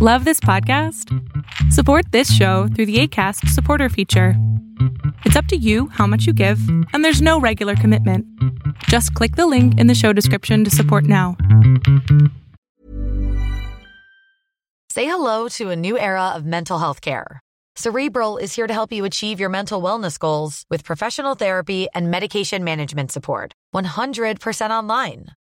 Love this podcast? Support this show through the ACAST supporter feature. It's up to you how much you give, and there's no regular commitment. Just click the link in the show description to support now. Say hello to a new era of mental health care. Cerebral is here to help you achieve your mental wellness goals with professional therapy and medication management support. 100% online.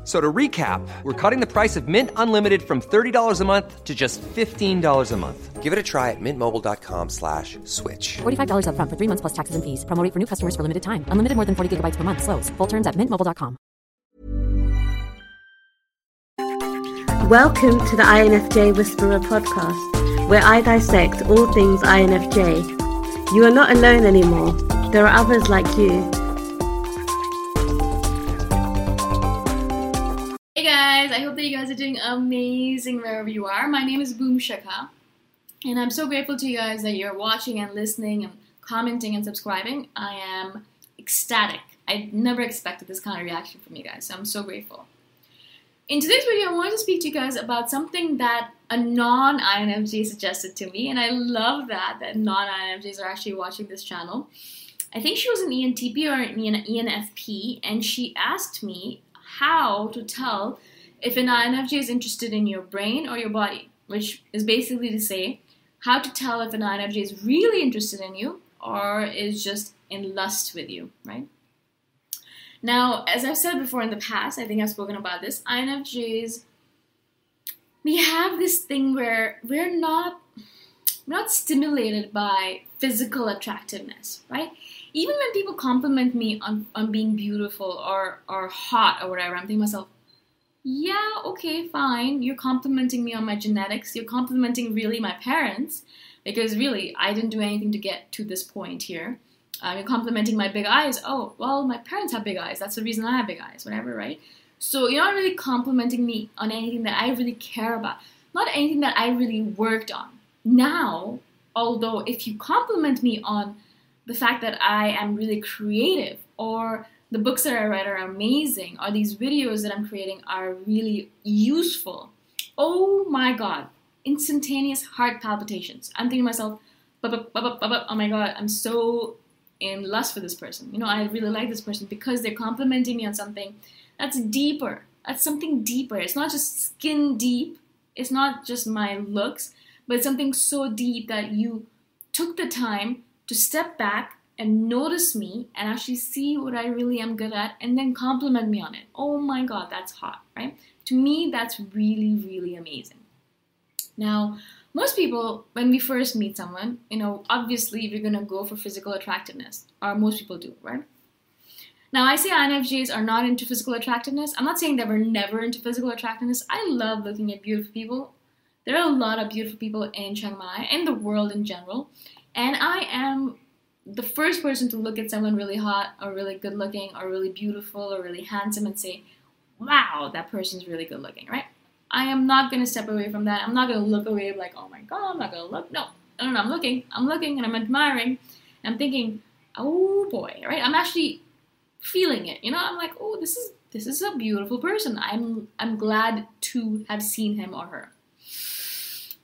F- So to recap, we're cutting the price of Mint Unlimited from $30 a month to just $15 a month. Give it a try at mintmobile.com slash switch. $45 upfront for three months plus taxes and fees. Promo for new customers for limited time. Unlimited more than 40 gigabytes per month. Slows. Full terms at mintmobile.com. Welcome to the INFJ Whisperer podcast, where I dissect all things INFJ. You are not alone anymore. There are others like you. Hey guys, I hope that you guys are doing amazing wherever you are. My name is Boom Shikha, and I'm so grateful to you guys that you're watching and listening and commenting and subscribing. I am ecstatic. I never expected this kind of reaction from you guys, so I'm so grateful. In today's video, I wanted to speak to you guys about something that a non INFJ suggested to me, and I love that that non INFJs are actually watching this channel. I think she was an ENTP or an ENFP, and she asked me how to tell if an INFJ is interested in your brain or your body, which is basically to say how to tell if an INFJ is really interested in you or is just in lust with you, right? Now, as I've said before in the past, I think I've spoken about this, INFJs, we have this thing where we're not we're not stimulated by physical attractiveness, right? Even when people compliment me on, on being beautiful or, or hot or whatever, I'm thinking myself, yeah, okay, fine. You're complimenting me on my genetics. You're complimenting really my parents because really I didn't do anything to get to this point here. Um, you're complimenting my big eyes. Oh, well, my parents have big eyes. That's the reason I have big eyes, whatever, right? So you're not really complimenting me on anything that I really care about, not anything that I really worked on. Now, although if you compliment me on the fact that I am really creative or the books that I write are amazing or these videos that I'm creating are really useful, oh my god, instantaneous heart palpitations. I'm thinking to myself, "Bup, bup, bup, bup, bup, bup, oh my god, I'm so in lust for this person. You know, I really like this person because they're complimenting me on something that's deeper. That's something deeper. It's not just skin deep. It's not just my looks, but it's something so deep that you took the time to step back and notice me and actually see what I really am good at and then compliment me on it. Oh my god, that's hot, right? To me, that's really, really amazing. Now, most people, when we first meet someone, you know, obviously we're gonna go for physical attractiveness, or most people do, right? Now, I say INFJs are not into physical attractiveness. I'm not saying that we're never into physical attractiveness. I love looking at beautiful people. There are a lot of beautiful people in Chiang Mai and the world in general. And I am the first person to look at someone really hot or really good looking or really beautiful or really handsome and say, wow, that person's really good looking, right? I am not going to step away from that. I'm not going to look away like, oh my God, I'm not going to look. No, no, no, I'm looking. I'm looking and I'm admiring. And I'm thinking, oh boy, right? I'm actually feeling it. You know, I'm like, oh, this is this is a beautiful person. I'm I'm glad to have seen him or her.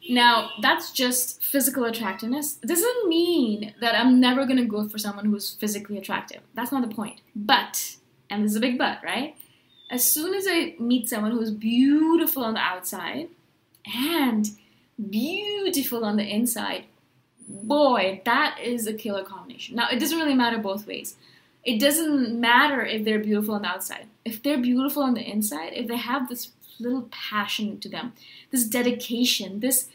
Now, that's just physical attractiveness. It doesn't mean that I'm never going to go for someone who's physically attractive. That's not the point. But, and this is a big but, right? As soon as I meet someone who's beautiful on the outside and beautiful on the inside, boy, that is a killer combination. Now, it doesn't really matter both ways. It doesn't matter if they're beautiful on the outside. If they're beautiful on the inside, if they have this little passion to them, this dedication, this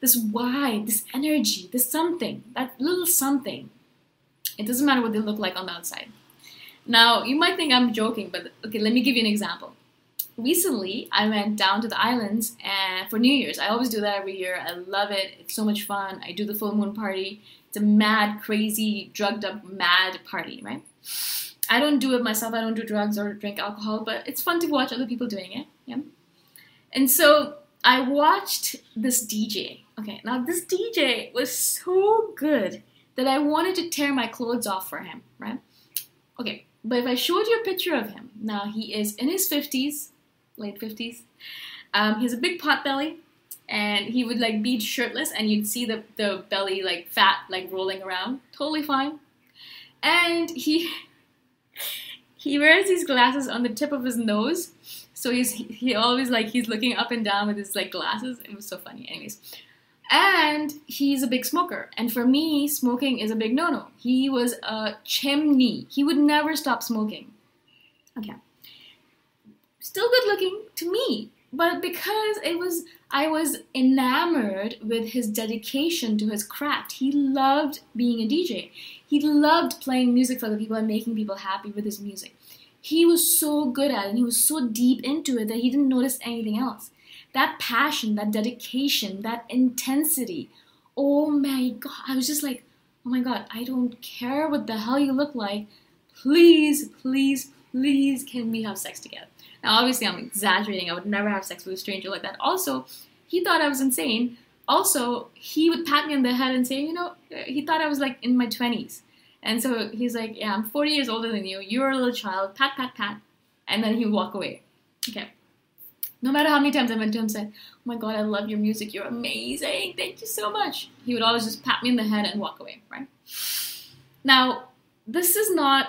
this why, this energy, this something, that little something. It doesn't matter what they look like on the outside. Now, you might think I'm joking, but okay, let me give you an example. Recently, I went down to the islands and for New Year's. I always do that every year. I love it. It's so much fun. I do the full moon party. It's a mad, crazy, drugged up, mad party, right? I don't do it myself. I don't do drugs or drink alcohol, but it's fun to watch other people doing it. Yeah. And so I watched this DJ. Okay, now this DJ was so good that I wanted to tear my clothes off for him, right? Okay, but if I showed you a picture of him, now he is in his 50s, late 50s. Um, he has a big pot belly, and he would like be shirtless, and you'd see the, the belly like fat, like rolling around. Totally fine. And he he wears these glasses on the tip of his nose, so he's he always like he's looking up and down with his like glasses. It was so funny. Anyways, and he's a big smoker. And for me, smoking is a big no-no. He was a chimney. He would never stop smoking. Okay. Still good looking to me, but because it was I was enamored with his dedication to his craft. He loved being a DJ. He loved playing music for other people and making people happy with his music. He was so good at it and he was so deep into it that he didn't notice anything else. That passion, that dedication, that intensity. Oh my god. I was just like, oh my god, I don't care what the hell you look like. Please, please, please, can we have sex together? Now, obviously, I'm exaggerating. I would never have sex with a stranger like that. Also, he thought I was insane. Also, he would pat me on the head and say, you know, he thought I was like in my 20s. And so he's like, yeah, I'm 40 years older than you. You're a little child. Pat, pat, pat. And then he would walk away. Okay. No matter how many times I went to him and said, oh my God, I love your music. You're amazing. Thank you so much. He would always just pat me in the head and walk away, right? Now, this is not,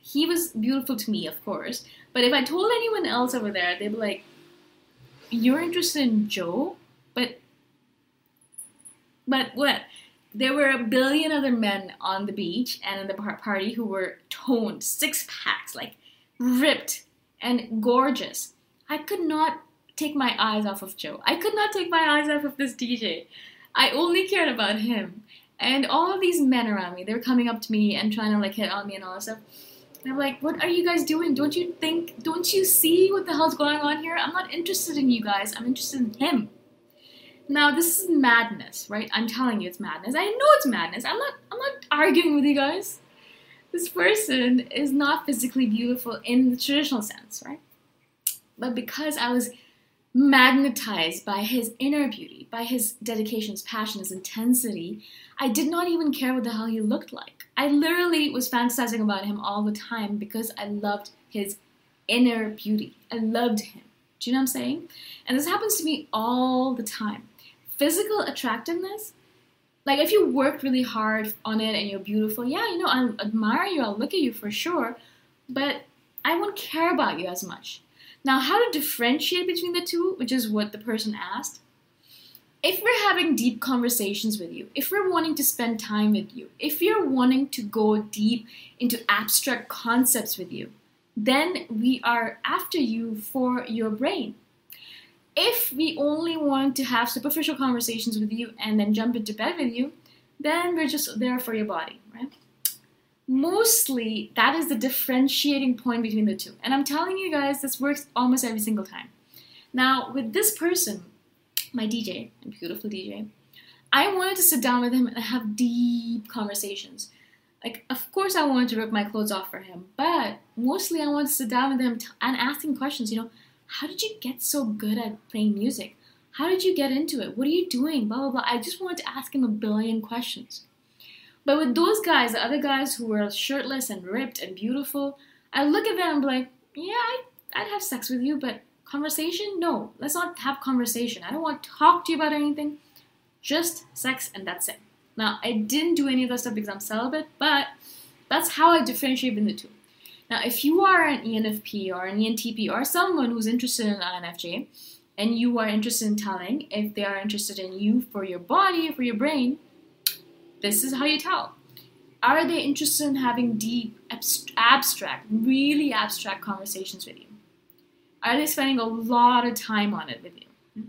he was beautiful to me, of course. But if I told anyone else over there, they'd be like, you're interested in Joe? But, but what? there were a billion other men on the beach and in the party who were toned, six packs, like ripped and gorgeous. I could not take my eyes off of Joe. I could not take my eyes off of this DJ. I only cared about him. And all of these men around me, they were coming up to me and trying to like hit on me and all that stuff. And I'm like, what are you guys doing? Don't you think, don't you see what the hell's going on here? I'm not interested in you guys. I'm interested in him. Now this is madness, right? I'm telling you it's madness. I know it's madness. I'm not I'm not arguing with you guys. This person is not physically beautiful in the traditional sense, right? But because I was magnetized by his inner beauty, by his dedication, his passion, his intensity, I did not even care what the hell he looked like. I literally was fantasizing about him all the time because I loved his inner beauty. I loved him. Do you know what I'm saying? And this happens to me all the time physical attractiveness like if you work really hard on it and you're beautiful yeah you know I'll admire you i'll look at you for sure but i won't care about you as much now how to differentiate between the two which is what the person asked if we're having deep conversations with you if we're wanting to spend time with you if we're wanting to go deep into abstract concepts with you then we are after you for your brain if we only want to have superficial conversations with you and then jump into bed with you, then we're just there for your body, right? Mostly, that is the differentiating point between the two. And I'm telling you guys, this works almost every single time. Now, with this person, my DJ, a beautiful DJ, I wanted to sit down with him and have deep conversations. Like, of course, I wanted to rip my clothes off for him, but mostly I wanted to sit down with him and ask him questions. You know, how did you get so good at playing music? How did you get into it? What are you doing? Blah, blah, blah. I just wanted to ask him a billion questions. But with those guys, the other guys who were shirtless and ripped and beautiful, I look at them and be like, yeah, I'd have sex with you, but conversation? No, let's not have conversation. I don't want to talk to you about anything. Just sex and that's it. Now, I didn't do any of that stuff because I'm celibate, but that's how I differentiate between the two. Now, if you are an ENFP or an ENTP or someone who's interested in INFJ, and you are interested in telling, if they are interested in you for your body, for your brain, this is how you tell. Are they interested in having deep, abstract, really abstract conversations with you? Are they spending a lot of time on it with you? Hmm?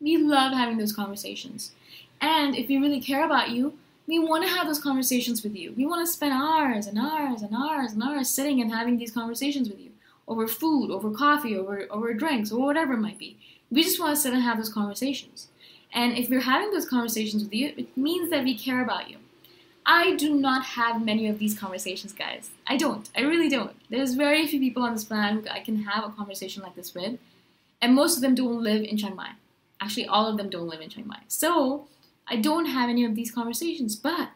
We love having those conversations. And if we really care about you, we want to have those conversations with you. We want to spend hours and hours and hours and hours sitting and having these conversations with you over food, over coffee, over, over drinks, or whatever it might be. We just want to sit and have those conversations. And if we're having those conversations with you, it means that we care about you. I do not have many of these conversations, guys. I don't. I really don't. There's very few people on this planet I can have a conversation like this with, and most of them don't live in Chiang Mai. Actually, all of them don't live in Chiang Mai. So, I don't have any of these conversations. But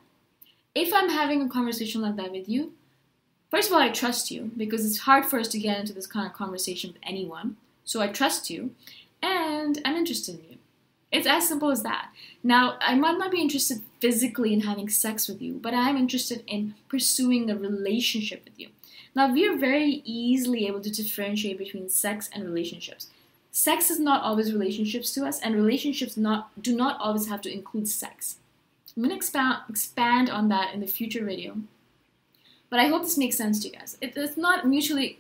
if I'm having a conversation like that with you, first of all, I trust you because it's hard for us to get into this kind of conversation with anyone. So I trust you and I'm interested in you. It's as simple as that. Now, I might not be interested physically in having sex with you, but I'm interested in pursuing a relationship with you. Now, we are very easily able to differentiate between sex and relationships sex is not always relationships to us, and relationships not do not always have to include sex. I'm gonna expand expand on that in the future video, but I hope this makes sense to you guys. It is not mutually,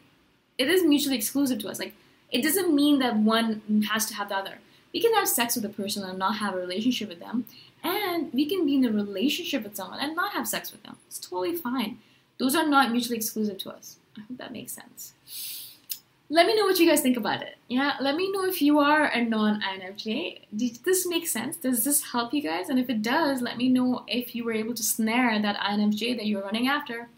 it is mutually exclusive to us. Like it doesn't mean that one has to have the other. We can have sex with a person and not have a relationship with them, and we can be in a relationship with someone and not have sex with them. It's totally fine. Those are not mutually exclusive to us. I hope that makes sense let me know what you guys think about it. Yeah, let me know if you are a non INFJ. Does this make sense? Does this help you guys? And if it does, let me know if you were able to snare that INFJ that you're running after.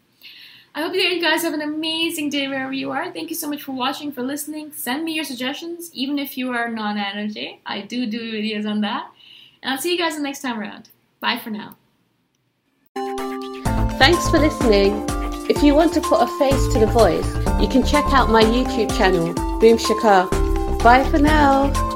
I hope that you guys have an amazing day wherever you are. Thank you so much for watching, for listening. Send me your suggestions, even if you are non INFJ. Eh? I do do videos on that. And I'll see you guys the next time around. Bye for now. Thanks for listening. If you want to put a face to the voice, you can check out my YouTube channel, Boom Shikha. Bye for now.